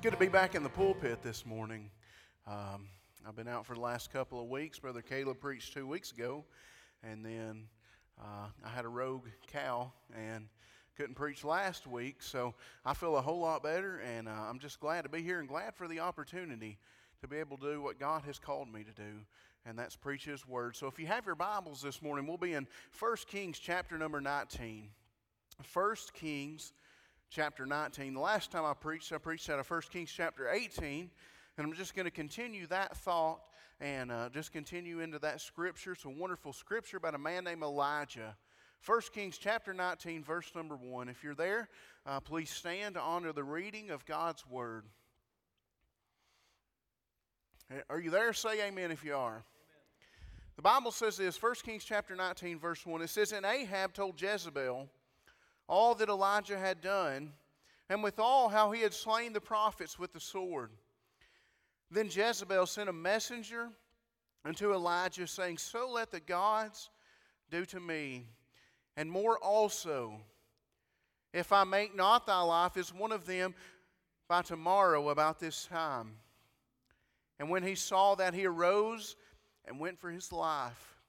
It's good to be back in the pulpit this morning. Um, I've been out for the last couple of weeks. Brother Caleb preached two weeks ago, and then uh, I had a rogue cow and couldn't preach last week. So I feel a whole lot better, and uh, I'm just glad to be here and glad for the opportunity to be able to do what God has called me to do, and that's preach His Word. So if you have your Bibles this morning, we'll be in 1 Kings chapter number 19. 1 Kings chapter 19. The last time I preached, I preached out of 1 Kings chapter 18, and I'm just going to continue that thought and uh, just continue into that scripture. It's a wonderful scripture about a man named Elijah. 1 Kings chapter 19, verse number 1. If you're there, uh, please stand to honor the reading of God's word. Are you there? Say amen if you are. Amen. The Bible says this 1 Kings chapter 19, verse 1. It says, And Ahab told Jezebel, all that Elijah had done, and withal how he had slain the prophets with the sword. Then Jezebel sent a messenger unto Elijah, saying, So let the gods do to me, and more also, if I make not thy life as one of them by tomorrow about this time. And when he saw that, he arose and went for his life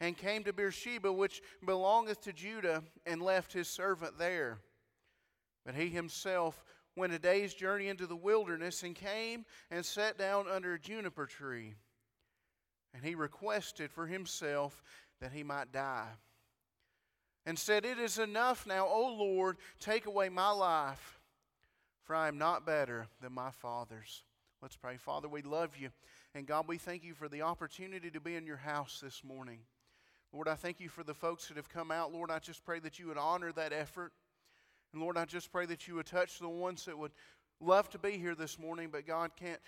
and came to Beersheba, which belongeth to Judah, and left his servant there. But he himself went a day's journey into the wilderness, and came and sat down under a juniper tree. And he requested for himself that he might die. And said, It is enough now, O Lord, take away my life, for I am not better than my fathers. Let's pray. Father, we love you. And God, we thank you for the opportunity to be in your house this morning. Lord, I thank you for the folks that have come out. Lord, I just pray that you would honor that effort. And Lord, I just pray that you would touch the ones that would love to be here this morning, but God can't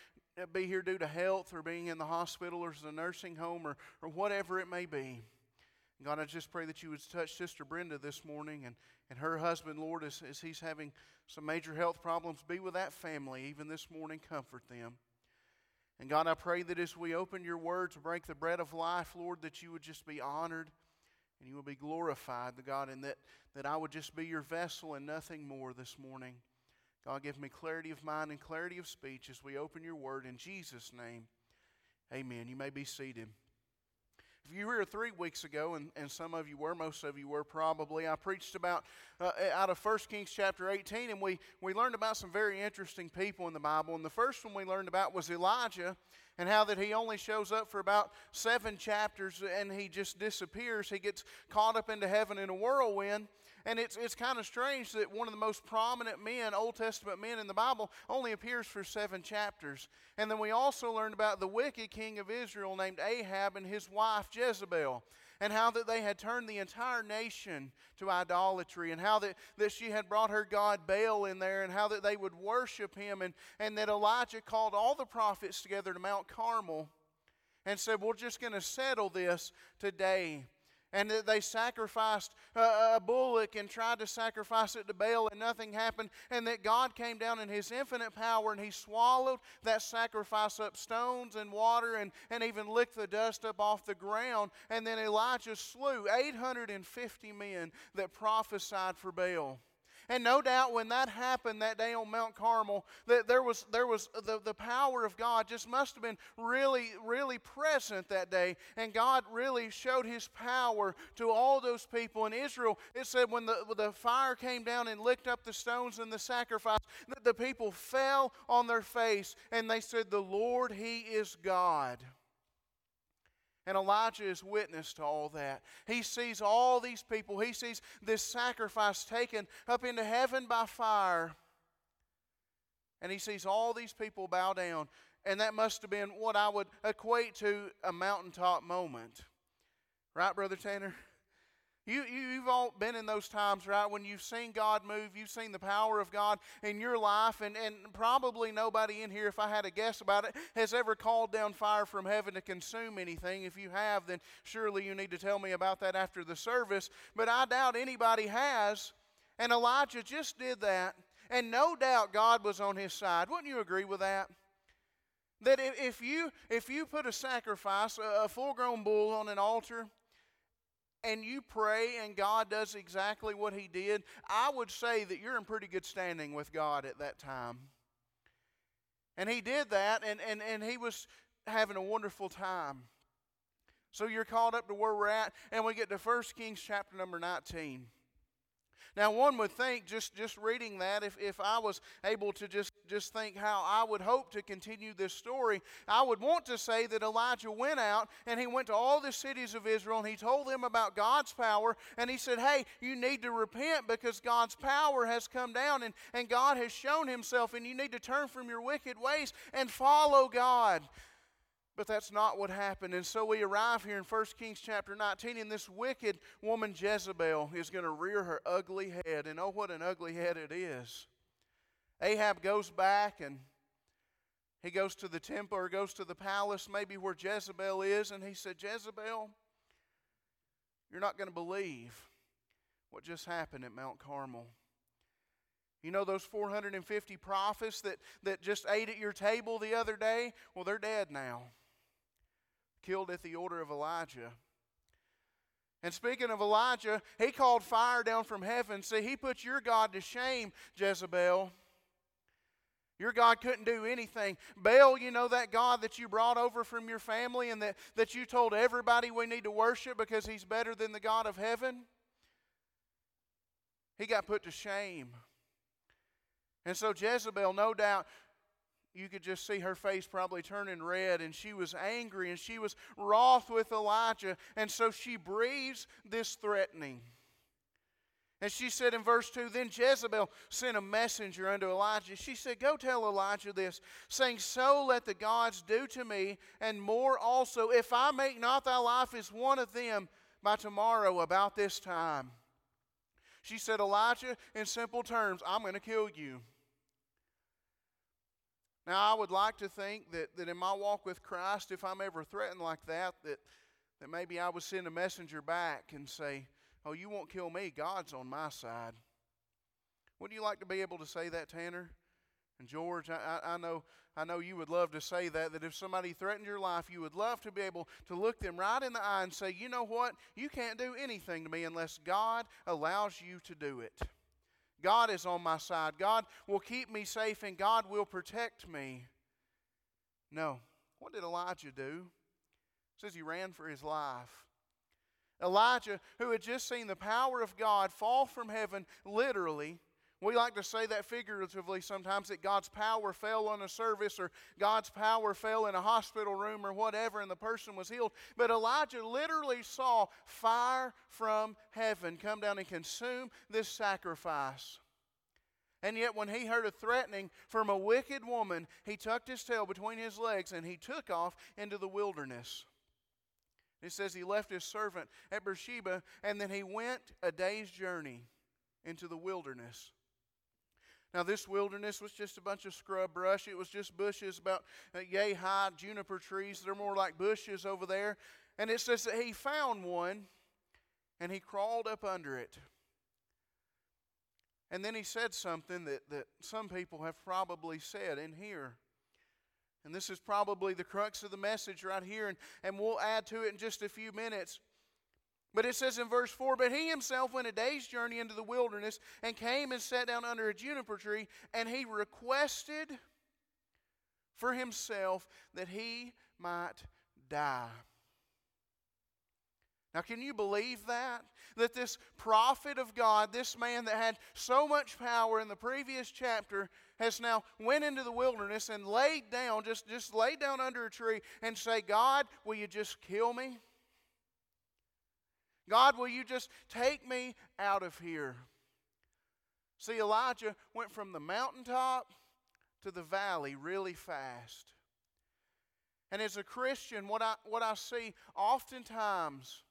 be here due to health or being in the hospital or the nursing home or, or whatever it may be. God, I just pray that you would touch Sister Brenda this morning and, and her husband, Lord, as, as he's having some major health problems. Be with that family even this morning. Comfort them. And God, I pray that as we open your word to break the bread of life, Lord, that you would just be honored and you would be glorified, the God, and that, that I would just be your vessel and nothing more this morning. God, give me clarity of mind and clarity of speech as we open your word in Jesus' name. Amen. You may be seated. If you were here three weeks ago, and, and some of you were, most of you were probably, I preached about uh, out of 1 Kings chapter 18, and we, we learned about some very interesting people in the Bible. And the first one we learned about was Elijah, and how that he only shows up for about seven chapters and he just disappears. He gets caught up into heaven in a whirlwind. And it's, it's kind of strange that one of the most prominent men, Old Testament men in the Bible, only appears for seven chapters. And then we also learned about the wicked king of Israel named Ahab and his wife Jezebel and how that they had turned the entire nation to idolatry, and how that, that she had brought her God Baal in there, and how that they would worship him, and, and that Elijah called all the prophets together to Mount Carmel and said, We're just going to settle this today and that they sacrificed uh, a, bullock and tried to sacrifice it to Baal and nothing happened, and that God came down in His infinite power and He swallowed that sacrifice up stones and water and, and even licked the dust up off the ground. And then Elijah slew 850 men that prophesied for Baal. And no doubt when that happened that day on Mount Carmel, that there was, there was the, the power of God just must have been really, really present that day. And God really showed his power to all those people in Israel. It said when the, when the fire came down and licked up the stones and the sacrifice, that the people fell on their face and they said, The Lord, He is God. And Elijah is witness to all that. He sees all these people, he sees this sacrifice taken up into heaven by fire. And he sees all these people bow down. And that must have been what I would equate to a mountaintop moment. Right, Brother Tanner? You, you, have all been in those times, right, when you've seen God move, you've seen the power of God in your life, and, and probably nobody in here, if I had a guess about it, has ever called down fire from heaven to consume anything. If you have, then surely you need to tell me about that after the service. But I doubt anybody has, and Elijah just did that, and no doubt God was on his side. Wouldn't you agree with that? That if you, if you put a sacrifice, a full grown bull on an altar, and you pray and God does exactly what He did, I would say that you're in pretty good standing with God at that time. And he did that, and, and, and he was having a wonderful time. So you're caught up to where we're at, and we get to 1 Kings chapter number 19. Now, one would think, just, just reading that, if, if I was able to just, just think how I would hope to continue this story, I would want to say that Elijah went out and he went to all the cities of Israel and he told them about God's power and he said, Hey, you need to repent because God's power has come down and, and God has shown himself and you need to turn from your wicked ways and follow God. But that's not what happened. And so we arrive here in 1 Kings chapter 19, and this wicked woman Jezebel is going to rear her ugly head. And oh, what an ugly head it is. Ahab goes back and he goes to the temple or goes to the palace, maybe where Jezebel is, and he said, Jezebel, you're not going to believe what just happened at Mount Carmel. You know those 450 prophets that, that just ate at your table the other day? Well, they're dead now killed at the order of Elijah. And speaking of Elijah, he called fire down from heaven. See, he put your God to shame, Jezebel. Your God couldn't do anything. Baal, you know that God that you brought over from your family and that, that you told everybody we need to worship because he's better than the God of heaven? He got put to shame. And so Jezebel, no doubt, you could just see her face probably turning red, and she was angry and she was wroth with Elijah. And so she breathes this threatening. And she said in verse 2 Then Jezebel sent a messenger unto Elijah. She said, Go tell Elijah this, saying, So let the gods do to me, and more also, if I make not thy life as one of them by tomorrow about this time. She said, Elijah, in simple terms, I'm going to kill you. Now, I would like to think that, that in my walk with Christ, if I'm ever threatened like that, that, that maybe I would send a messenger back and say, Oh, you won't kill me. God's on my side. Wouldn't you like to be able to say that, Tanner? And George, I, I, know, I know you would love to say that, that if somebody threatened your life, you would love to be able to look them right in the eye and say, you know what? You can't do anything to me unless God allows you to do it. God is on my side. God will keep me safe and God will protect me. No. What did Elijah do? It says he ran for his life. Elijah, who had just seen the power of God fall from heaven, literally, we like to say that figuratively sometimes that God's power fell on a service or God's power fell in a hospital room or whatever and the person was healed. But Elijah literally saw fire from heaven come down and consume this sacrifice. And yet, when he heard a threatening from a wicked woman, he tucked his tail between his legs and he took off into the wilderness. It says he left his servant at Beersheba and then he went a day's journey into the wilderness. Now, this wilderness was just a bunch of scrub brush. It was just bushes about uh, yay high juniper trees. They're more like bushes over there. And it says that he found one and he crawled up under it. And then he said something that, that some people have probably said in here. And this is probably the crux of the message right here, and, and we'll add to it in just a few minutes. But it says in verse 4 But he himself went a day's journey into the wilderness and came and sat down under a juniper tree, and he requested for himself that he might die. Now, can you believe that? That this prophet of God, this man that had so much power in the previous chapter, has now went into the wilderness and laid down, just, just laid down under a tree and say, God, will you just kill me? God, will you just take me out of here? See, Elijah went from the mountaintop to the valley really fast. And as a Christian, what I, what I see oftentimes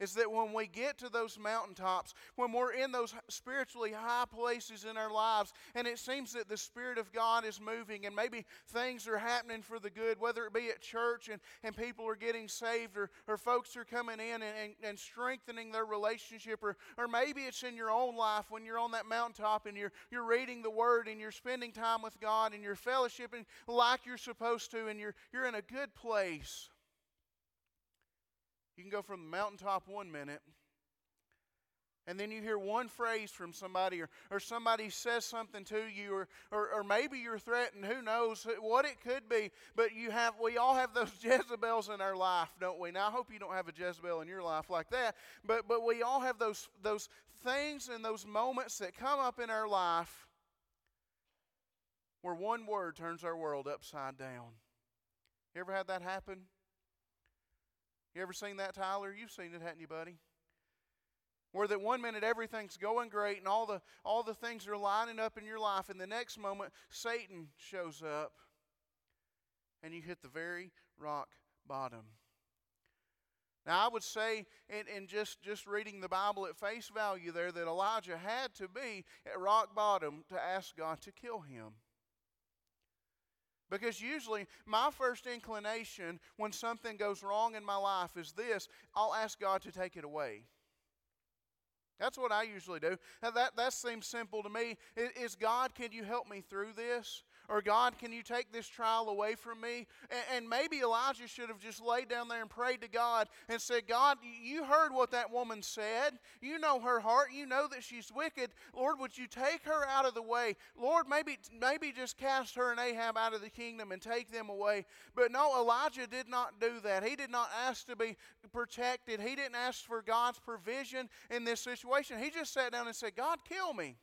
is that when we get to those mountaintops, when we're in those spiritually high places in our lives, and it seems that the Spirit of God is moving, and maybe things are happening for the good, whether it be at church and, and people are getting saved, or, or folks are coming in and, and, and strengthening their relationship, or, or maybe it's in your own life when you're on that mountaintop and you're, you're reading the Word and you're spending time with God and you're fellowshipping like you're supposed to, and you're, you're in a good place. You can go from the mountaintop one minute, and then you hear one phrase from somebody or, or somebody says something to you or, or, or maybe you're threatened who knows what it could be but you have we all have those jezebels in our life don't we? Now i hope you don't have a jezebel in your life like that but but we all have those those things and those moments that come up in our life where one word turns our world upside down. You ever had that happen you ever seen that tyler? You've seen it hadn't you buddy? Where that one minute everything's going great and all the all the things are lining up in your life and the next moment satan shows up and you hit the very rock bottom. Now i would say in, in just just reading the bible at face value there that elijah had to be at rock bottom to ask god to kill him because usually my first inclination when something goes wrong in my life is this I'll ask God to take it away. That's what I usually do. That, that seems simple to me. Is God, can you help me through this? Or God, can you take this trial away from me? And, and, maybe Elijah should have just laid down there and prayed to God and said, God, you heard what that woman said. You know her heart. You know that she's wicked. Lord, would you take her out of the way? Lord, maybe, maybe just cast her and Ahab out of the kingdom and take them away. But no, Elijah did not do that. He did not ask to be protected. He didn't ask for God's provision in this situation. He just sat down and said, God, kill me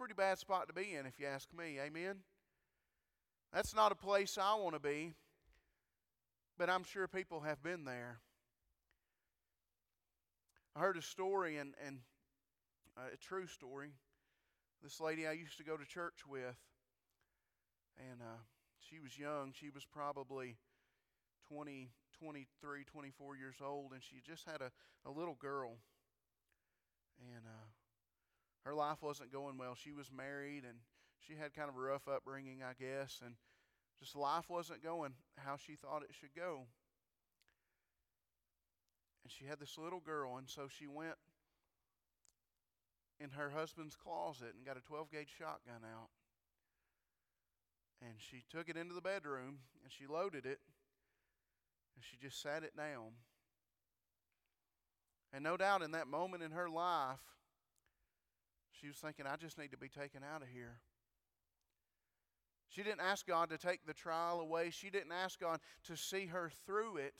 pretty bad spot to be in, if you ask me. Amen? That's not a place I want to be, but I'm sure people have been there. I heard a story, and, and uh, a true story. This lady I used to go to church with, and uh, she was young. She was probably 20, 23, 24 years old, and she just had a, a little girl. And uh, her life wasn't going well. She was married and she had kind of a rough upbringing, I guess, and just life wasn't going how she thought it should go. And she had this little girl, and so she went in her husband's closet and got a 12 gauge shotgun out. And she took it into the bedroom and she loaded it and she just sat it down. And no doubt in that moment in her life, she was thinking, I just need to be taken out of here. She didn't ask God to take the trial away. She didn't ask God to see her through it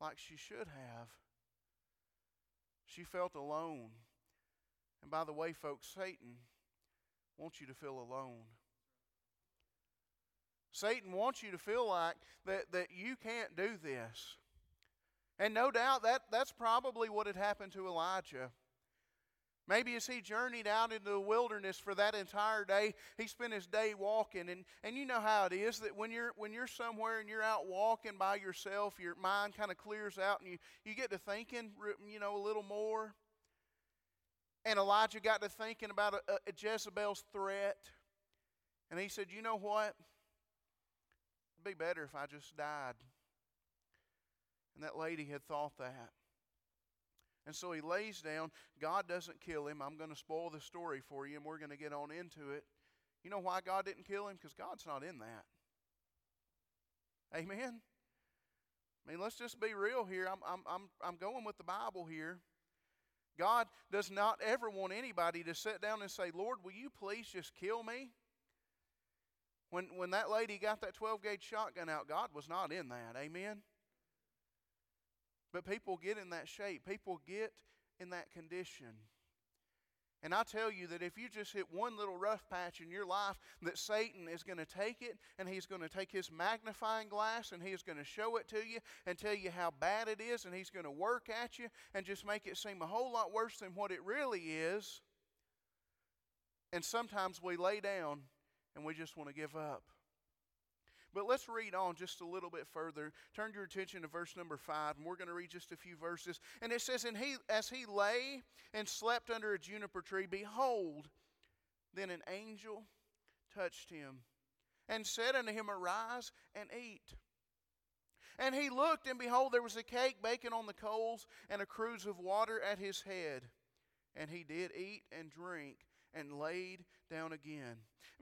like she should have. She felt alone. And by the way, folks, Satan wants you to feel alone. Satan wants you to feel like that, that you can't do this. And no doubt that, that's probably what had happened to Elijah. Maybe as he journeyed out into the wilderness for that entire day, he spent his day walking. And, and you know how it is that when you're, when you're somewhere and you're out walking by yourself, your mind kind of clears out and you, you get to thinking, you know, a little more. And Elijah got to thinking about a, a Jezebel's threat. And he said, You know what? It'd be better if I just died. And that lady had thought that. And so he lays down. God doesn't kill him. I'm going to spoil the story for you, and we're going to get on into it. You know why God didn't kill him? Because God's not in that. Amen? I mean, let's just be real here. I'm, I'm, I'm, I'm going with the Bible here. God does not ever want anybody to sit down and say, Lord, will you please just kill me? When, when that lady got that 12 gauge shotgun out, God was not in that. Amen? But people get in that shape, people get in that condition. And I tell you that if you just hit one little rough patch in your life, that Satan is going to take it and he's going to take his magnifying glass and he is going to show it to you and tell you how bad it is and he's going to work at you and just make it seem a whole lot worse than what it really is. And sometimes we lay down and we just want to give up. But let's read on just a little bit further. Turn your attention to verse number five, and we're going to read just a few verses. And it says, And he as he lay and slept under a juniper tree, behold, then an angel touched him, and said unto him, Arise and eat. And he looked, and behold, there was a cake baking on the coals, and a cruse of water at his head. And he did eat and drink, and laid down again.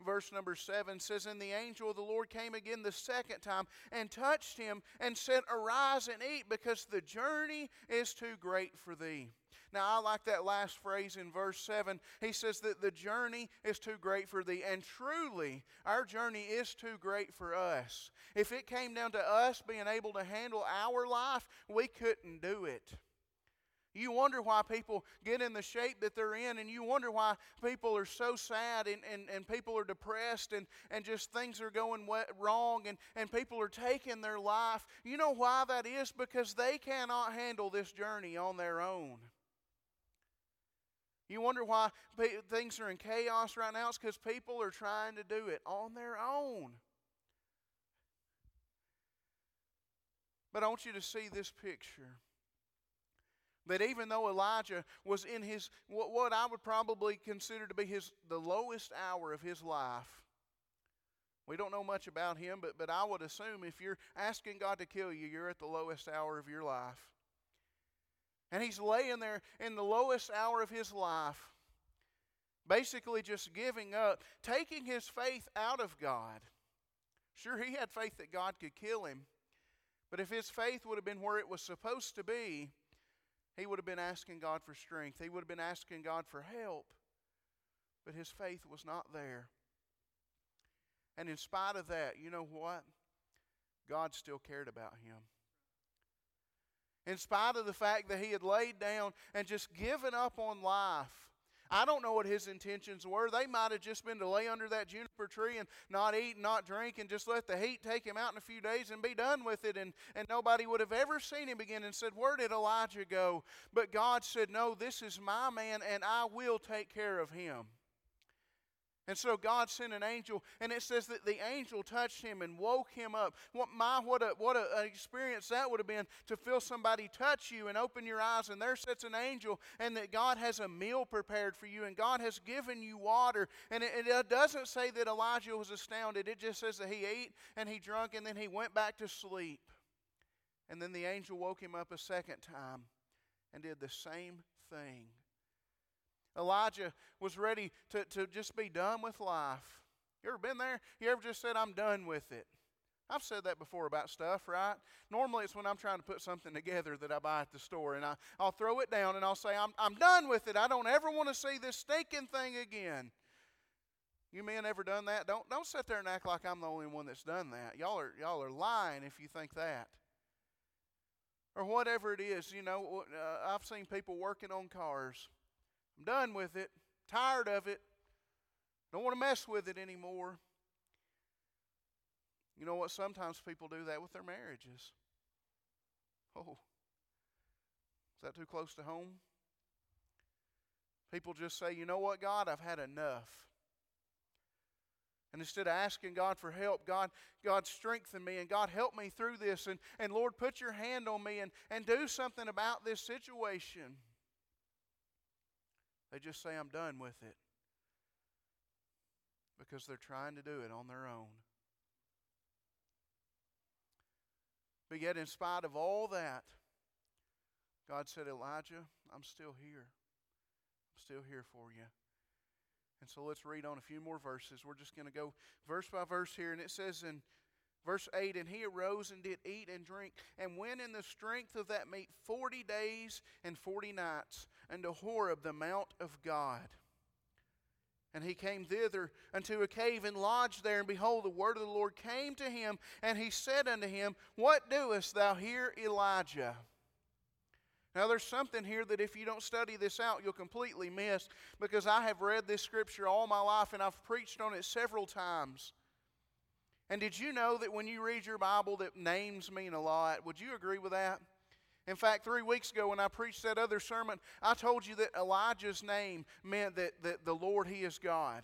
Verse number 7 says, And the angel of the Lord came again the second time and touched him and said, Arise and eat, because the journey is too great for thee. Now, I like that last phrase in verse 7. He says that the journey is too great for thee. And truly, our journey is too great for us. If it came down to us being able to handle our life, we couldn't do it. You wonder why people get in the shape that they're in, and you wonder why people are so sad and, and, and people are depressed and, and just things are going wrong and, and people are taking their life. You know why that is? Because they cannot handle this journey on their own. You wonder why things are in chaos right now? It's because people are trying to do it on their own. But I want you to see this picture. That even though Elijah was in his what I would probably consider to be his the lowest hour of his life, we don't know much about him, but, but I would assume if you're asking God to kill you, you're at the lowest hour of your life. And he's laying there in the lowest hour of his life, basically just giving up, taking his faith out of God. Sure, he had faith that God could kill him, but if his faith would have been where it was supposed to be, he would have been asking God for strength. He would have been asking God for help. But his faith was not there. And in spite of that, you know what? God still cared about him in spite of the fact that he had laid down and just given up on life. I don't know what his intentions were. They might have just been to lay under that juniper tree and not eat and not drink and just let the heat take him out in a few days and be done with it. And, and nobody would have ever seen him again and said, Where did Elijah go? But God said, No, this is my man and I will take care of him. And so God sent an angel, and it says that the angel touched him and woke him up. What my what a what a, an experience that would have been to feel somebody touch you and open your eyes, and there sits an angel, and that God has a meal prepared for you, and God has given you water. And it, it doesn't say that Elijah was astounded. It just says that he ate and he drank, and then he went back to sleep. And then the angel woke him up a second time and did the same thing. Elijah was ready to, to just be done with life. You ever been there? You ever just said, I'm done with it? I've said that before about stuff, right? Normally it's when I'm trying to put something together that I buy at the store and I, I'll throw it down and I'll say, I'm, I'm done with it. I don't ever want to see this stinking thing again. You men ever done that? Don't, don't sit there and act like I'm the only one that's done that. Y'all are, y'all are lying if you think that. Or whatever it is, you know, uh, I've seen people working on cars I'm done with it, tired of it, don't want to mess with it anymore. You know what? Sometimes people do that with their marriages. Oh, is that too close to home? People just say, you know what, God, I've had enough. And instead of asking God for help, God, God strengthen me and God help me through this. And, and Lord, put your hand on me and, and do something about this situation. They just say, I'm done with it. Because they're trying to do it on their own. But yet, in spite of all that, God said, Elijah, I'm still here. I'm still here for you. And so let's read on a few more verses. We're just going to go verse by verse here. And it says in Verse 8 And he arose and did eat and drink, and went in the strength of that meat forty days and forty nights unto Horeb, the mount of God. And he came thither unto a cave and lodged there. And behold, the word of the Lord came to him, and he said unto him, What doest thou here, Elijah? Now, there's something here that if you don't study this out, you'll completely miss because I have read this scripture all my life and I've preached on it several times. And did you know that when you read your Bible that names mean a lot? Would you agree with that? In fact, three weeks ago when I preached that other sermon, I told you that Elijah's name meant that, that the Lord, He is God.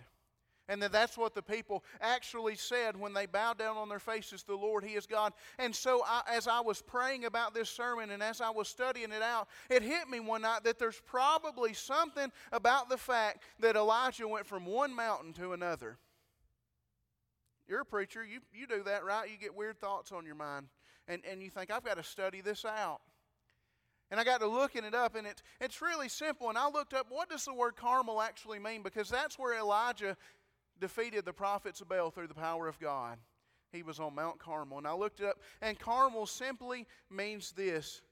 And that that's what the people actually said when they bowed down on their faces, the Lord, He is God. And so, I, as I was praying about this sermon and as I was studying it out, it hit me one night that there's probably something about the fact that Elijah went from one mountain to another. You're a preacher. You, you do that, right? You get weird thoughts on your mind. And, and you think, I've got to study this out. And I got to looking it up, and it, it's really simple. And I looked up what does the word Carmel actually mean? Because that's where Elijah defeated the prophets of Baal through the power of God. He was on Mount Carmel. And I looked it up, and Carmel simply means this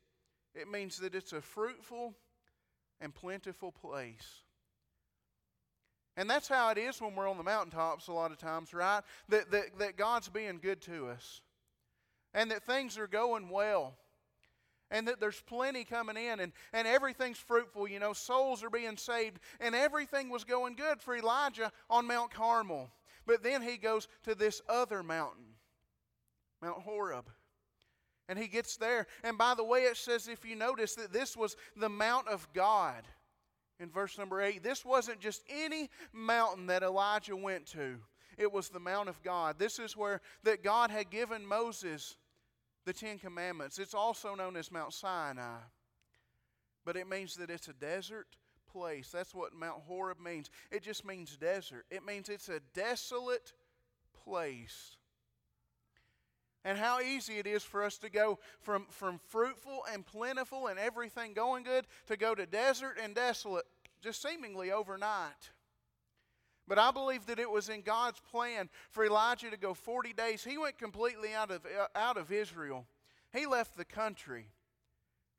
it means that it's a fruitful and plentiful place. And that's how it is when we're on the mountaintops a lot of times, right? That, that, that God's being good to us. And that things are going well. And that there's plenty coming in and, and everything's fruitful. You know, souls are being saved. And everything was going good for Elijah on Mount Carmel. But then he goes to this other mountain, Mount Horeb. And he gets there. And by the way, it says, if you notice, that this was the Mount of God in verse number 8. This wasn't just any mountain that Elijah went to, it was the Mount of God. This is where that God had given Moses the Ten Commandments. It's also known as Mount Sinai. But it means that it's a desert place. That's what Mount Horeb means. It just means desert, it means it's a desolate place. And how easy it is for us to go from, from fruitful and plentiful and everything going good to go to desert and desolate just seemingly overnight. But I believe that it was in God's plan for Elijah to go 40 days. He went completely out of, out of Israel. He left the country.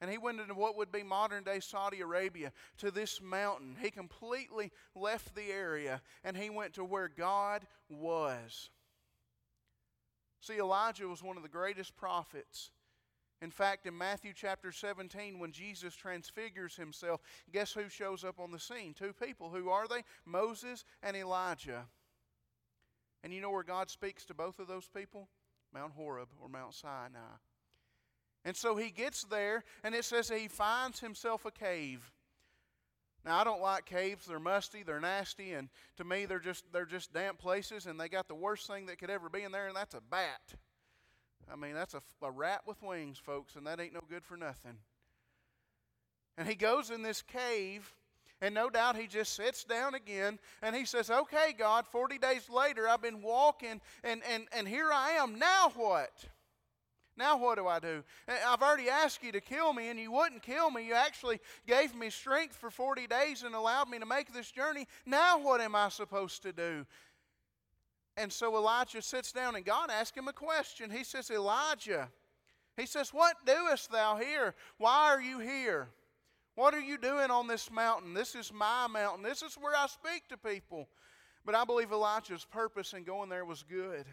And he went into what would be modern day Saudi Arabia to this mountain. He completely left the area and he went to where God was. See, Elijah was one of the greatest prophets. In fact, in Matthew chapter 17, when Jesus transfigures himself, guess who shows up on the scene? Two people. Who are they? Moses and Elijah. And you know where God speaks to both of those people? Mount Horeb or Mount Sinai. And so he gets there, and it says he finds himself a cave. Now I don't like caves. They're musty, they're nasty, and to me they're just they're just damp places and they got the worst thing that could ever be in there and that's a bat. I mean, that's a, a rat with wings, folks, and that ain't no good for nothing. And he goes in this cave, and no doubt he just sits down again and he says, Okay, God, 40 days later, I've been walking, and, and, and here I am. Now what? Now what do I do? Eh, I've already asked you to kill me, and you wouldn't kill me. You actually gave me strength for 40 days and allowed me to make this journey. Now what am I supposed to do? And so Elijah sits down, and God asks him a question. He says, Elijah, he says, What doest thou here? Why are you here? What are you doing on this mountain? This is my mountain. This is where I speak to people. But I believe Elijah's purpose in going there was good.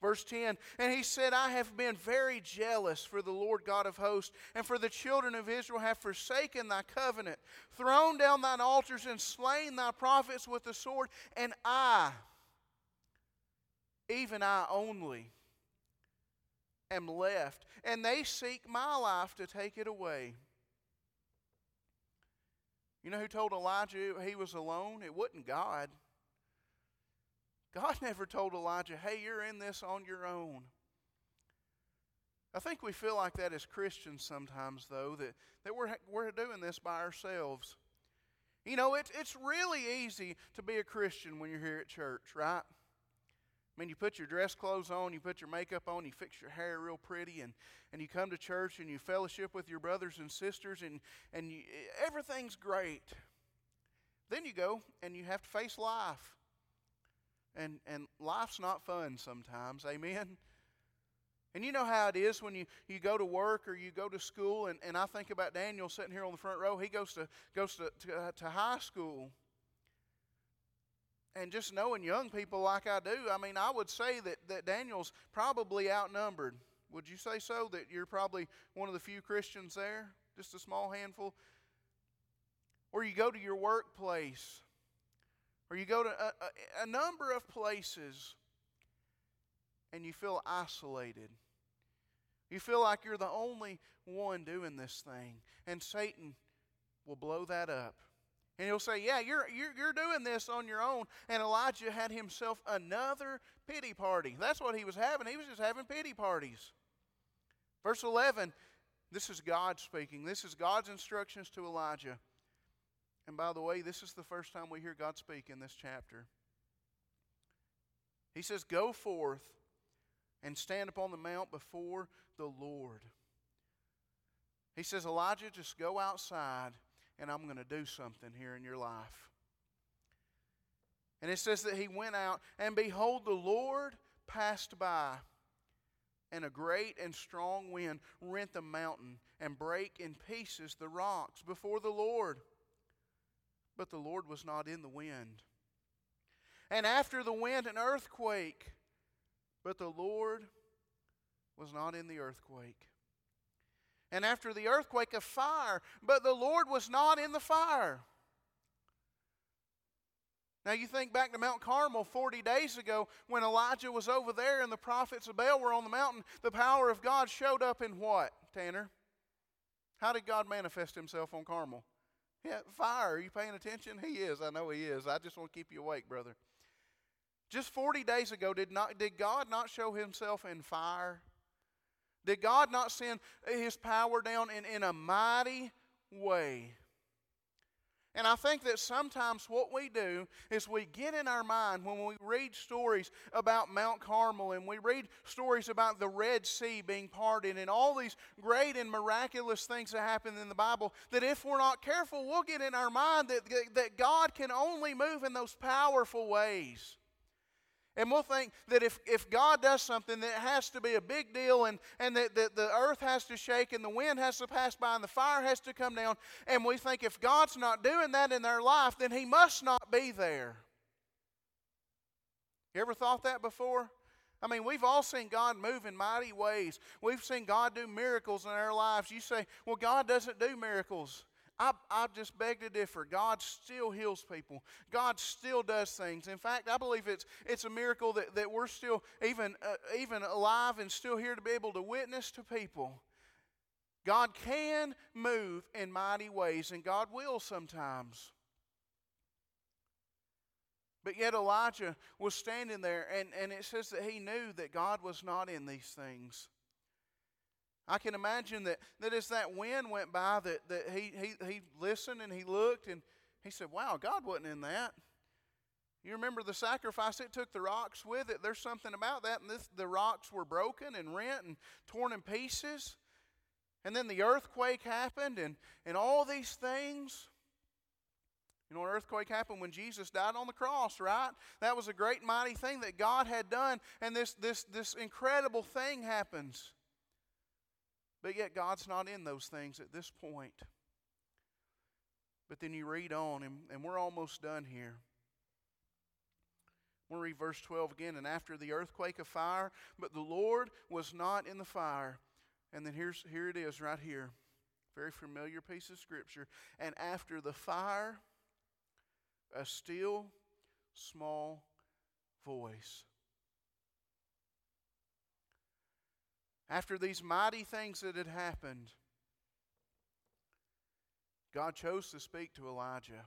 Verse 10 And he said, I have been very jealous for the Lord God of hosts, and for the children of Israel have forsaken thy covenant, thrown down thine altars, and slain thy prophets with the sword. And I, even I only, am left, and they seek my life to take it away. You know who told Elijah he was alone? It wasn't God. God never told Elijah, hey, you're in this on your own. I think we feel like that as Christians sometimes, though, that, that we're, we're doing this by ourselves. You know, it's, it's really easy to be a Christian when you're here at church, right? I mean, you put your dress clothes on, you put your makeup on, you fix your hair real pretty, and, and you come to church and you fellowship with your brothers and sisters, and, and you, everything's great. Then you go and you have to face life. And, and life's not fun sometimes, amen? And you know how it is when you, you go to work or you go to school, and, and I think about Daniel sitting here on the front row. He goes to, goes to, to, uh, to high school. And just knowing young people like I do, I mean, I would say that, that Daniel's probably outnumbered. Would you say so? That you're probably one of the few Christians there? Just a small handful? Or you go to your workplace or you go to a, a, a number of places and you feel isolated. You feel like you're the only one doing this thing. And Satan will blow that up. And he'll say, Yeah, you're, you're, you're doing this on your own. And Elijah had himself another pity party. That's what he was having. He was just having pity parties. Verse 11, this is God speaking. This is God's instructions to Elijah. And by the way, this is the first time we hear God speak in this chapter. He says, Go forth and stand upon the mount before the Lord. He says, Elijah, just go outside and I'm going to do something here in your life. And it says that he went out, and behold, the Lord passed by, and a great and strong wind rent the mountain and brake in pieces the rocks before the Lord. But the Lord was not in the wind. And after the wind, an earthquake. But the Lord was not in the earthquake. And after the earthquake, a fire. But the Lord was not in the fire. Now, you think back to Mount Carmel 40 days ago when Elijah was over there and the prophets of Baal were on the mountain. The power of God showed up in what, Tanner? How did God manifest himself on Carmel? Yeah, fire. Are you paying attention? He is. I know he is. I just want to keep you awake, brother. Just 40 days ago, did, not, did God not show himself in fire? Did God not send his power down in, in a mighty way? And I think that sometimes what we do is we get in our mind when we read stories about Mount Carmel and we read stories about the Red Sea being parted and all these great and miraculous things that happen in the Bible, that if we're not careful, we'll get in our mind that, that God can only move in those powerful ways. And we'll think that if, if God does something, that it has to be a big deal and, and that, that the earth has to shake and the wind has to pass by and the fire has to come down. And we think if God's not doing that in their life, then He must not be there. You ever thought that before? I mean, we've all seen God move in mighty ways. We've seen God do miracles in our lives. You say, well, God doesn't do miracles. I, I just beg to differ. God still heals people. God still does things. In fact, I believe it's, it's a miracle that, that we're still even, uh, even alive and still here to be able to witness to people. God can move in mighty ways, and God will sometimes. But yet Elijah was standing there, and, and it says that he knew that God was not in these things. I can imagine that, that as that wind went by, that, that he, he, he listened and he looked and he said, Wow, God wasn't in that. You remember the sacrifice, it took the rocks with it. There's something about that. And this, the rocks were broken and rent and torn in pieces. And then the earthquake happened and, and all these things. You know, an earthquake happened when Jesus died on the cross, right? That was a great mighty thing that God had done. And this, this, this incredible thing happens. But yet, God's not in those things at this point. But then you read on, and, and we're almost done here. We'll read verse 12 again. And after the earthquake of fire, but the Lord was not in the fire. And then here's, here it is right here. Very familiar piece of scripture. And after the fire, a still small voice. After these mighty things that had happened, God chose to speak to Elijah.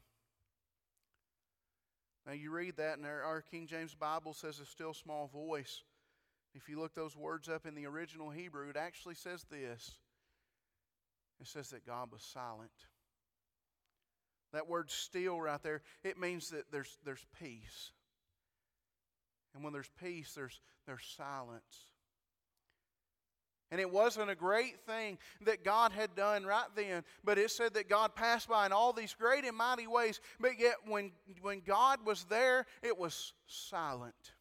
Now, you read that, and our, King James Bible says a still small voice. If you look those words up in the original Hebrew, it actually says this it says that God was silent. That word still right there, it means that there's, there's peace. And when there's peace, there's, there's silence. And it wasn't a great thing that God had done right then, but it said that God passed by in all these great and mighty ways, but yet when, when God was there, it was silent.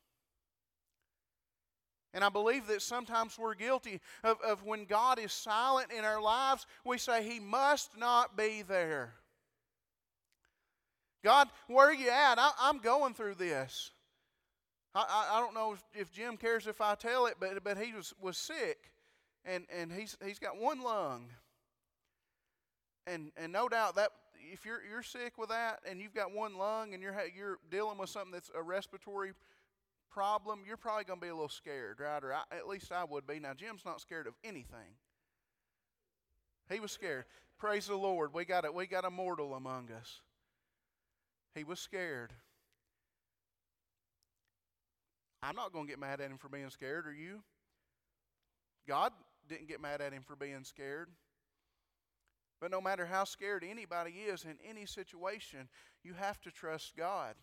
And I believe that sometimes we're guilty of, of when God is silent in our lives, we say, He must not be there. God, where are you at? I, am going through this. I, I, I don't know if, if, Jim cares if I tell it, but, but he was, was sick and, and he's, he's got one lung. And, and no doubt that if you're, you're sick with that and you've got one lung and you're, you're dealing with something that's a respiratory problem, you're probably going to be a little scared, right? Or I, at least I would be. Now, Jim's not scared of anything. He was scared. Praise the Lord. We got a, we got a mortal among us. He was scared. I'm not going to get mad at him for being scared, are you? God didn't get mad at him for being scared. But no matter how scared anybody is in any situation, you have to trust God.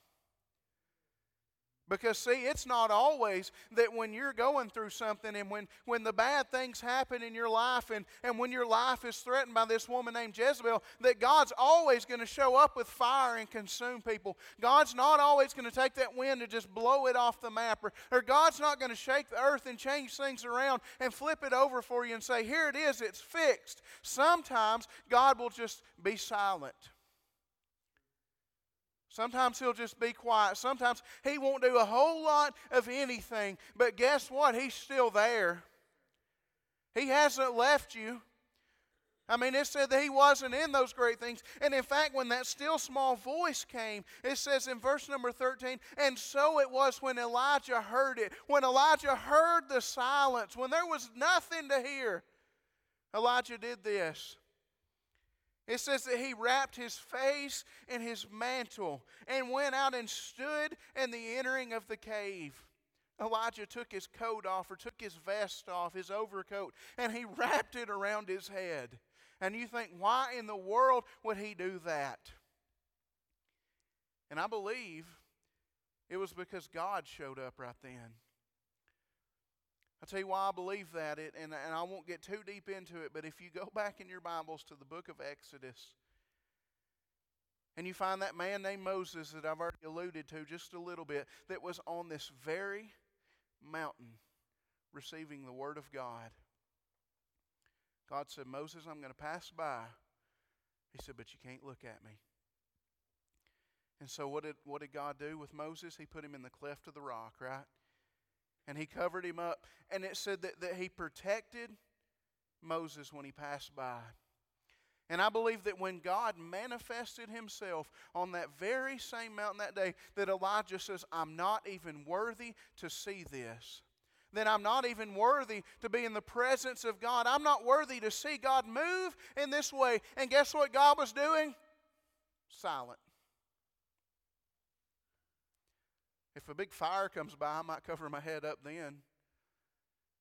Because, see, it's not always that when you're going through something and when, when the bad things happen in your life and, and when your life is threatened by this woman named Jezebel, that God's always going to show up with fire and consume people. God's not always going to take that wind and just blow it off the map. Or, or God's not going to shake the earth and change things around and flip it over for you and say, here it is, it's fixed. Sometimes God will just be silent. Sometimes he'll just be quiet. Sometimes he won't do a whole lot of anything. But guess what? He's still there. He hasn't left you. I mean, it said that he wasn't in those great things. And in fact, when that still small voice came, it says in verse number 13, and so it was when Elijah heard it. When Elijah heard the silence, when there was nothing to hear, Elijah did this. It says that he wrapped his face in his mantle and went out and stood in the entering of the cave. Elijah took his coat off or took his vest off, his overcoat, and he wrapped it around his head. And you think, why in the world would he do that? And I believe it was because God showed up right then. I'll tell you why I believe that, it, and, and I won't get too deep into it, but if you go back in your Bibles to the book of Exodus, and you find that man named Moses that I've already alluded to just a little bit, that was on this very mountain receiving the Word of God. God said, Moses, I'm going to pass by. He said, but you can't look at me. And so what did, what did God do with Moses? He put him in the cleft of the rock, right? And he covered him up. And it said that, that he protected Moses when he passed by. And I believe that when God manifested himself on that very same mountain that day, that Elijah says, I'm not even worthy to see this. Then I'm not even worthy to be in the presence of God. I'm not worthy to see God move in this way. And guess what God was doing? Silent. If a big fire comes by, I might cover my head up then.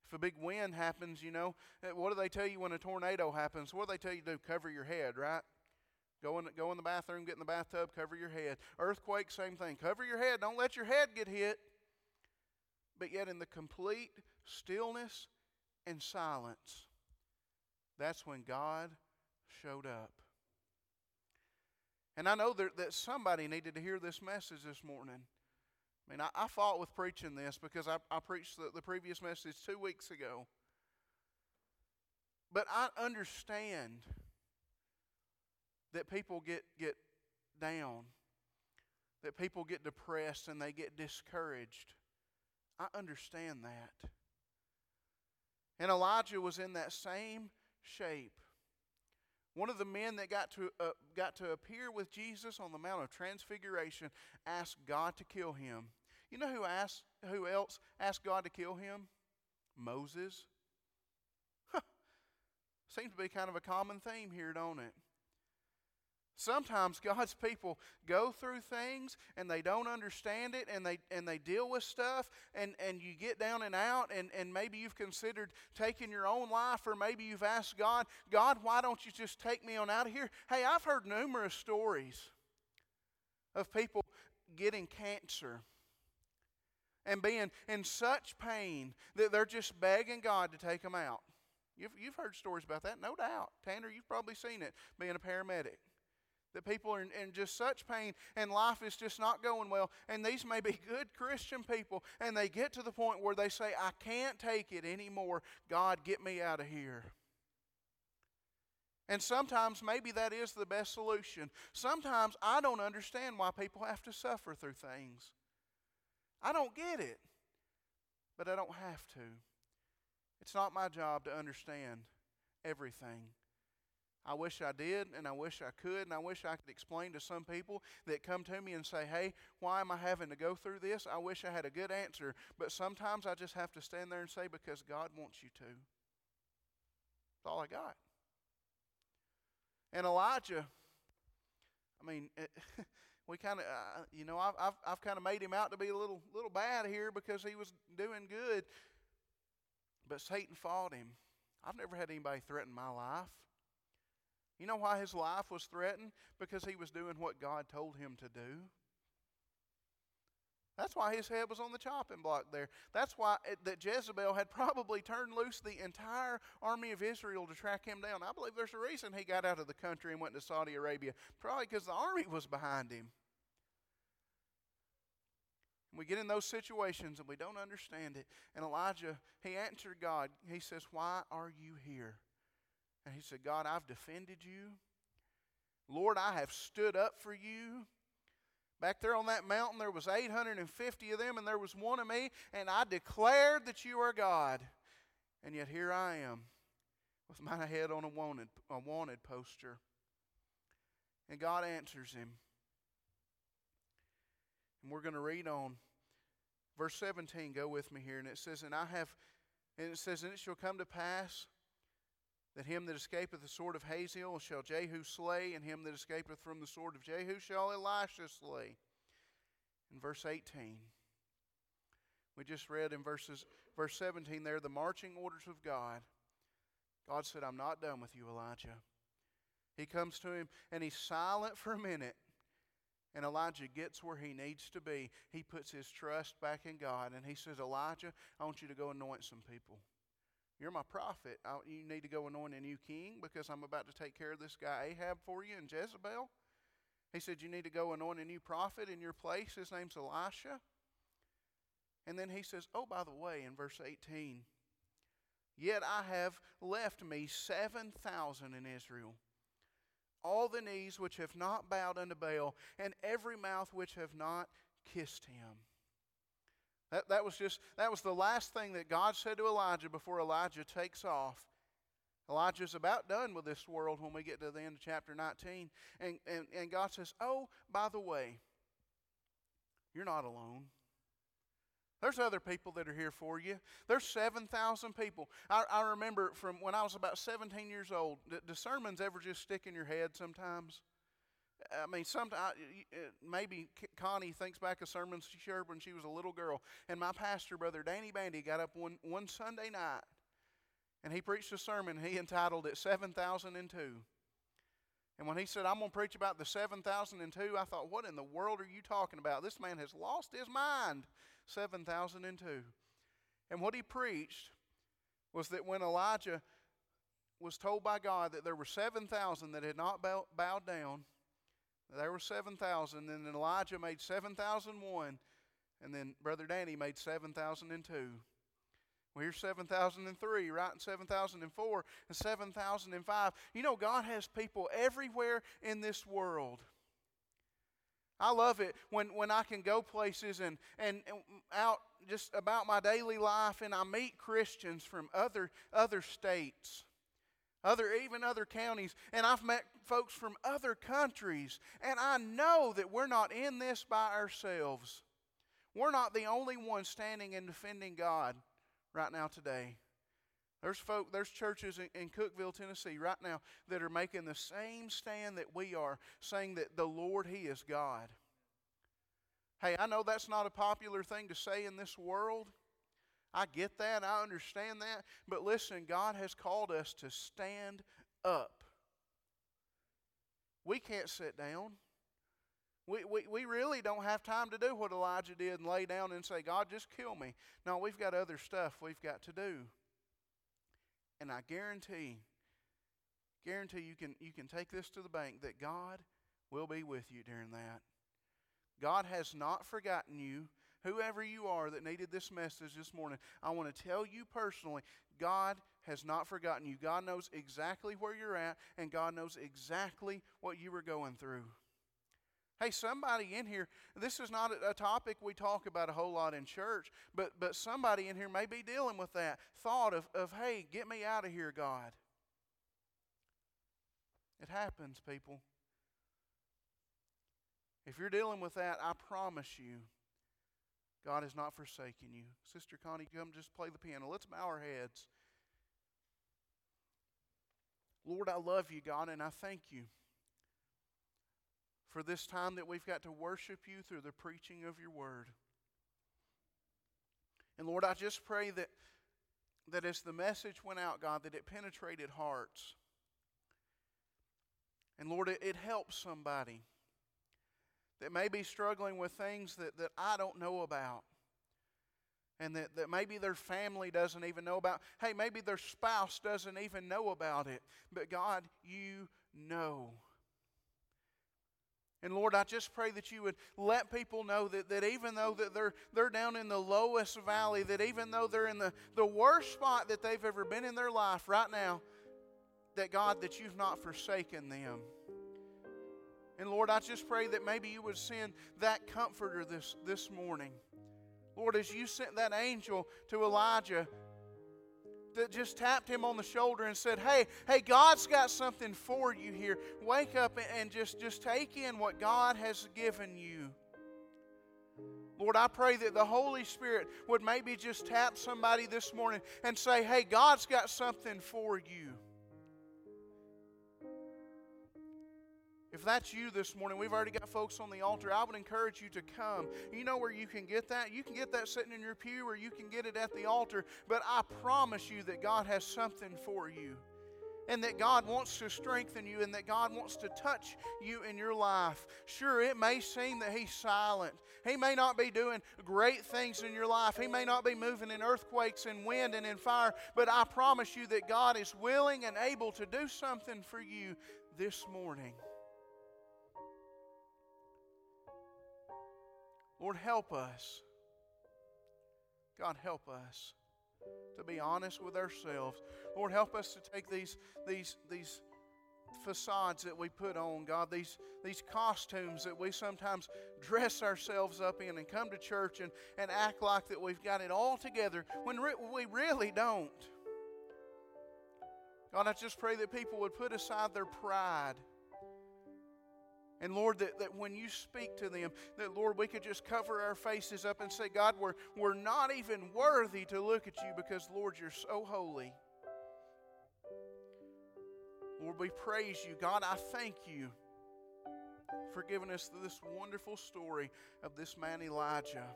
If a big wind happens, you know, eh, what do they tell you when a tornado happens? What do they tell you to do? Cover your head, right? Go in, go in the bathroom, get in the bathtub, cover your head. Earthquake, same thing. Cover your head. Don't let your head get hit. But yet, in the complete stillness and silence, that's when God showed up. And I know that, that somebody needed to hear this message this morning. I mean, I, I fought with preaching this because I, I preached the, the previous message two weeks ago. But I understand that people get, get down, that people get depressed and they get discouraged. I understand that. And Elijah was in that same shape. One of the men that got to, uh, got to appear with Jesus on the Mount of Transfiguration asked God to kill him. You know who, asked, who else asked God to kill him? Moses. Huh. Seems to be kind of a common theme here, don't it? Sometimes God's people go through things and they don't understand it and they and they deal with stuff and, and you get down and out and, and maybe you've considered taking your own life or maybe you've asked God, God, why don't you just take me on out of here? Hey, I've heard numerous stories of people getting cancer and being in such pain that they're just begging God to take them out. You've, you've heard stories about that, no doubt. Tanner, you've probably seen it being a paramedic that people are in, in, just such pain and life is just not going well. And these may be good Christian people, and they get to the point where they say, I can't take it anymore. God, get me out of here. And sometimes maybe that is the best solution. Sometimes I don't understand why people have to suffer through things. I don't get it, but I don't have to. It's not my job to understand everything. I wish I did, and I wish I could, and I wish I could explain to some people that come to me and say, Hey, why am I having to go through this? I wish I had a good answer, but sometimes I just have to stand there and say, Because God wants you to. That's all I got. And Elijah, I mean, it, we kind of, uh, you know, I've, I've, I've kind of made him out to be a little, little bad here because he was doing good. But Satan fought him. I've never had anybody threaten my life. You know why his life was threatened? Because he was doing what God told him to do. That's why his head was on the chopping block there. That's why it, that Jezebel had probably turned loose the entire army of Israel to track him down. I believe there's a reason he got out of the country and went to Saudi Arabia. Probably because the army was behind him. We get in those situations and we don't understand it. And Elijah, he answered God. He says, Why are you here? And he said, God, I've defended you. Lord, I have stood up for you. Back there on that mountain, there was 850 of them, and there was one of me, and I declared that you are God. And yet here I am with my head on a wanted, a wanted poster. And God answers him. And we're going to read on verse 17. Go with me here. And it says, And I have, and it says, And it shall come to pass that him that escapeth the sword of Hazael shall Jehu slay, and him that escapeth from the sword of Jehu shall Elisha slay. In verse 18. We just read in verses verse 17 there the marching orders of God. God said, I'm not done with you, Elijah. He comes to him and he's silent for a minute. And Elijah gets where he needs to be. He puts his trust back in God and he says, Elijah, I want you to go anoint some people. You're my prophet. I, you need to go anoint a new king because I'm about to take care of this guy Ahab for you and Jezebel. He said, You need to go anoint a new prophet in your place. His name's Elisha. And then he says, Oh, by the way, in verse 18, yet I have left me 7,000 in Israel, all the knees which have not bowed unto Baal, and every mouth which have not kissed him. That, that was just that was the last thing that God said to Elijah before Elijah takes off. Elijah's about done with this world when we get to the end of chapter 19. And, and, and God says, Oh, by the way, you're not alone. There's other people that are here for you. There's 7,000 people. I, I remember from when I was about 17 years old, do, do sermons ever just stick in your head sometimes? I mean, sometimes uh, maybe Connie thinks back of sermons she heard when she was a little girl, and my pastor, brother Danny Bandy, got up one one Sunday night, and he preached a sermon. He entitled it Seven Thousand and Two. And when he said, I'm going to preach about the 7002, I thought, what in the world are you talking about? This man has lost his mind. 7002. And what he preached was that when Elijah was told by God that there were 7,000 that had not bowed down, there were 7,000, and then Elijah made 7,001, and then Brother Danny made 7,002. Well, here's 7,003, right? And 7,004 and 7,005. You know, God has people everywhere in this world. I love it when, when I can go places and, and, and out just about my daily life and I meet Christians from other, other states other even other counties and i've met folks from other countries and i know that we're not in this by ourselves. We're not the only ones standing and defending god right now today. There's folk there's churches in, in cookeville tennessee right now that are making the same stand that we are saying that the lord he is god. Hey i know that's not a popular thing to say in this world I get that. I understand that. But listen, God has called us to stand up. We can't sit down. We, we, we really don't have time to do what Elijah did and lay down and say, God, just kill me. No, we've got other stuff we've got to do. And I guarantee, guarantee you can, you can take this to the bank that God will be with you during that. God has not forgotten you whoever you are that needed this message this morning, I want to tell you personally God has not forgotten you. God knows exactly where you're at, and God knows exactly what you were going through. Hey, somebody in here, this is not a topic we talk about a whole lot in church, but, but somebody in here may be dealing with that thought of, of, hey, get me out of here, God. It happens, people. If you're dealing with that, I promise you, God has not forsaken you. Sister Connie, come just play the piano. Let's bow our heads. Lord, I love you, God, and I thank you for this time that we've got to worship you through the preaching of your word. And Lord, I just pray that, that as the message went out, God, that it penetrated hearts. And Lord, it, it helps somebody that may be struggling with things that, that I don't know about. And that, that maybe their family doesn't even know about. Hey, maybe their spouse doesn't even know about it. But God, you know. And Lord, I just pray that you would let people know that, that even though that they're, they're down in the lowest valley, that even though they're in the, the worst spot that they've ever been in their life right now, that God, that you've not forsaken them. And Lord, I just pray that maybe you would send that comforter this, this morning. Lord, as you sent that angel to Elijah that just tapped him on the shoulder and said, Hey, hey, God's got something for you here. Wake up and just, just take in what God has given you. Lord, I pray that the Holy Spirit would maybe just tap somebody this morning and say, Hey, God's got something for you. If that's you this morning, we've already got folks on the altar. I would encourage you to come. You know where you can get that? You can get that sitting in your pew or you can get it at the altar. But I promise you that God has something for you. And that God wants to strengthen you and that God wants to touch you in your life. Sure, it may seem that He's silent. He may not be doing great things in your life. He may not be moving in earthquakes and wind and in fire. But I promise you that God is willing and able to do something for you this morning. Lord, help us. God, help us to be honest with ourselves. Lord, help us to take these, these, these facades that we put on, God, these, these costumes that we sometimes dress ourselves up in and come to church and, and act like that we've got it all together when re- we really don't. God, I just pray that people would put aside their pride and Lord, that, that when you speak to them, that Lord, we could just cover our faces up and say, God, we're, we're not even worthy to look at you because, Lord, you're so holy. Lord, we praise you. God, I thank you for giving us this wonderful story of this man Elijah.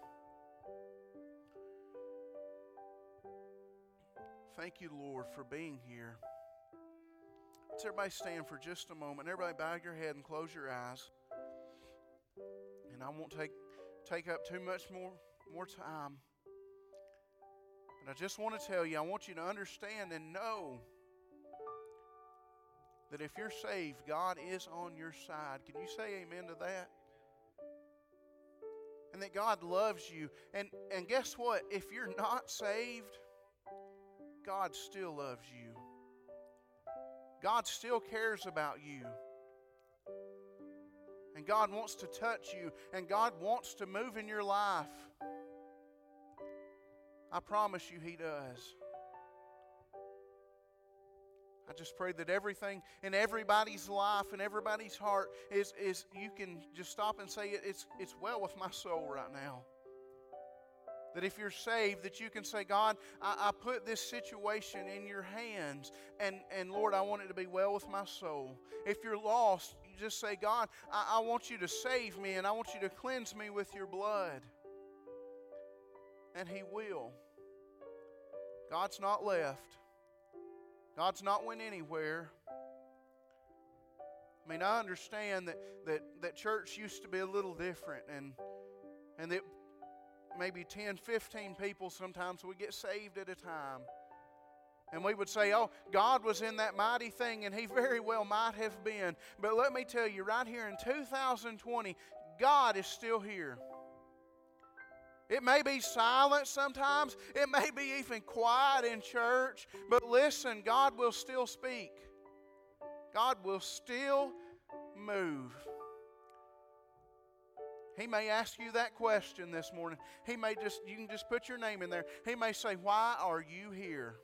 Thank you, Lord, for being here. Let's everybody stand for just a moment. Everybody bow your head and close your eyes. And I won't take, take up too much more, more time. But I just want to tell you, I want you to understand and know that if you're saved, God is on your side. Can you say amen to that? And that God loves you. And, and guess what? If you're not saved, God still loves you. God still cares about you. And God wants to touch you, and God wants to move in your life. I promise you, He does. I just pray that everything in everybody's life and everybody's heart is, is you can just stop and say, it's, it's well with my soul right now. That if you're saved, that you can say, God, I, I, put this situation in your hands, and, and Lord, I want it to be well with my soul. If you're lost, you just say, God, I, I want you to save me, and I want you to cleanse me with your blood. And He will. God's not left, God's not went anywhere. I mean, I understand that, that, that church used to be a little different, and, and that maybe 10, 15 people sometimes would get saved at a time. And we would say, oh, God was in that mighty thing, and He very well might have been. But let me tell you, right here in 2020, God is still here. It may be silent sometimes, it may be even quiet in church, but listen, God will still speak. God will still move. He may ask you that question this morning. He may just, you can just put your name in there. He may say, Why are you here?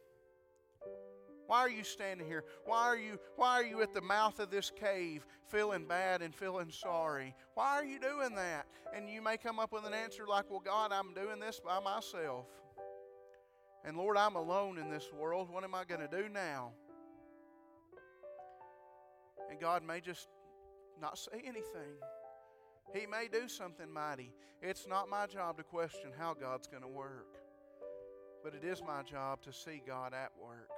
Why are you standing here? Why are you why are you at the mouth of this cave feeling bad and feeling sorry? Why are you doing that? And you may come up with an answer like, "Well, God, I'm doing this by myself." And Lord, I'm alone in this world. What am I going to do now? And God may just not say anything. He may do something mighty. It's not my job to question how God's going to work, but it is my job to see God at work.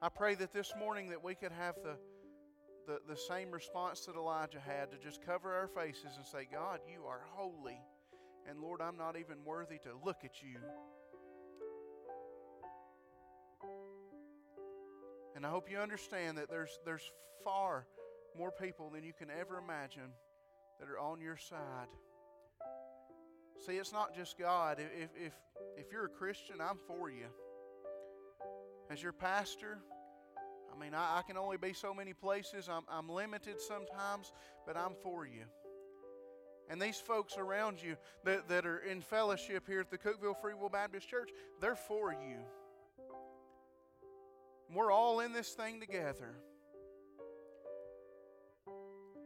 I pray that this morning that we could have the, the, the same response that Elijah had to just cover our faces and say, God, you are holy. And Lord, I'm not even worthy to look at you. And I hope you understand that there's, there's far more people than you can ever imagine that are on your side. See, it's not just God. If, if, if you're a Christian, I'm for you. As your pastor, I mean, I, I can only be so many places. I'm, I'm limited sometimes, but I'm for you. And these folks around you that, that are in fellowship here at the Cookeville Free Will Baptist Church, they're for you. We're all in this thing together.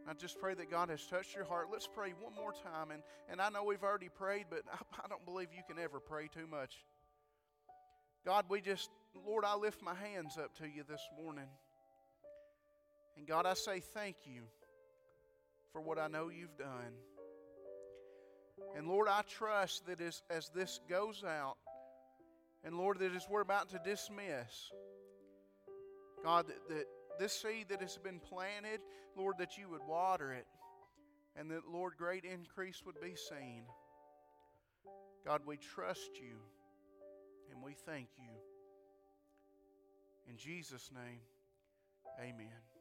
I just pray that God has touched your heart. Let's pray one more time. And, and I know we've already prayed, but I, I don't believe you can ever pray too much. God, we just, Lord, I lift my hands up to you this morning. And God, I say thank you for what I know you've done. And Lord, I trust that as, as this goes out, and Lord, that as we're about to dismiss, God, that, that this seed that has been planted, Lord, that you would water it, and that, Lord, great increase would be seen. God, we trust you and we thank you. In Jesus' name, amen.